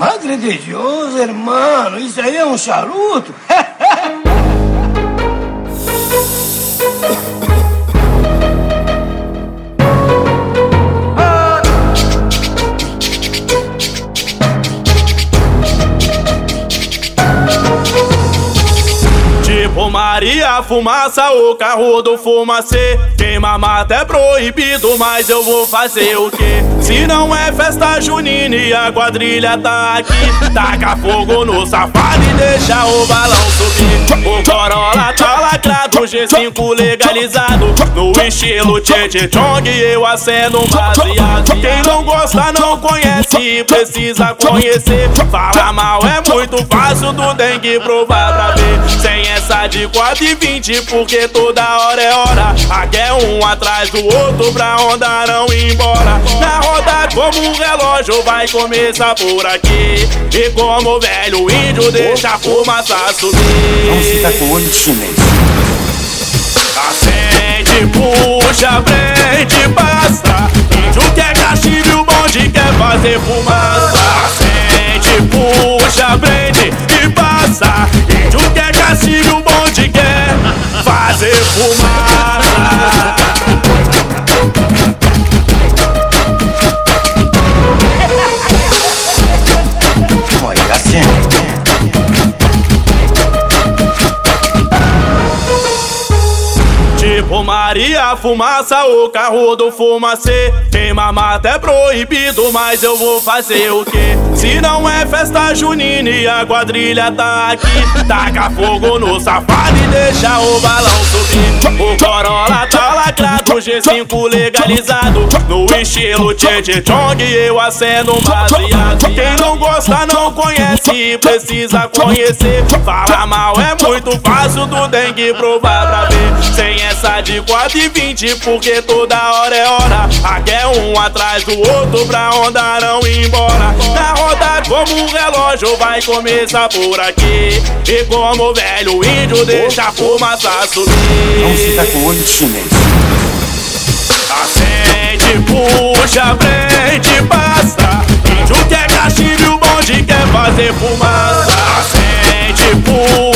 Madre de Deus, hermano, isso aí é um charuto? Maria Fumaça, o carro do fumacê. Queima mata é proibido, mas eu vou fazer o quê? Se não é festa junina e a quadrilha tá aqui Taca fogo no safado e deixa o balão subir. O Corolla tá lacrado, G5 legalizado. No estilo Tchê Chong eu acendo um baseado. Quem não gosta não conhece, precisa conhecer. Fala mal é muito fácil, tu tem que provar pra ver de 4 e 20 porque toda hora é hora. Aqui é um atrás do outro pra onda não ir embora. Na roda como um relógio vai começar por aqui. E como o velho índio deixa a fumaça subir Vamos ficar com o olho de chinês. Acende, puxa, prende, passa Índio quer castigo, o bonde quer fazer fumaça. Acende, puxa, prende e passa Tipo Maria Fumaça, o carro do fumacê Queima mata é proibido, mas eu vou fazer o quê? Se não é festa junina e a quadrilha tá aqui Taca fogo no safado e deixa o balão subir O Corolla tá lacrado, G5 legalizado. No estilo Tchê Chong eu acendo baseado. Quem não gosta não conhece, precisa conhecer. Fala mal é muito fácil, tu tem que provar pra ver. Sem essa de 4 e 20 porque toda hora é hora. Aqui é um atrás do outro pra onda não ir embora. Na roda saudade. Como um relógio vai começar por aqui. E como o velho índio deixa a fumaça subir. Não fica com o olho chinês Acende, puxa, prende, passa. Índio quer castigo e o bonde quer fazer fumaça. Acende, puxa.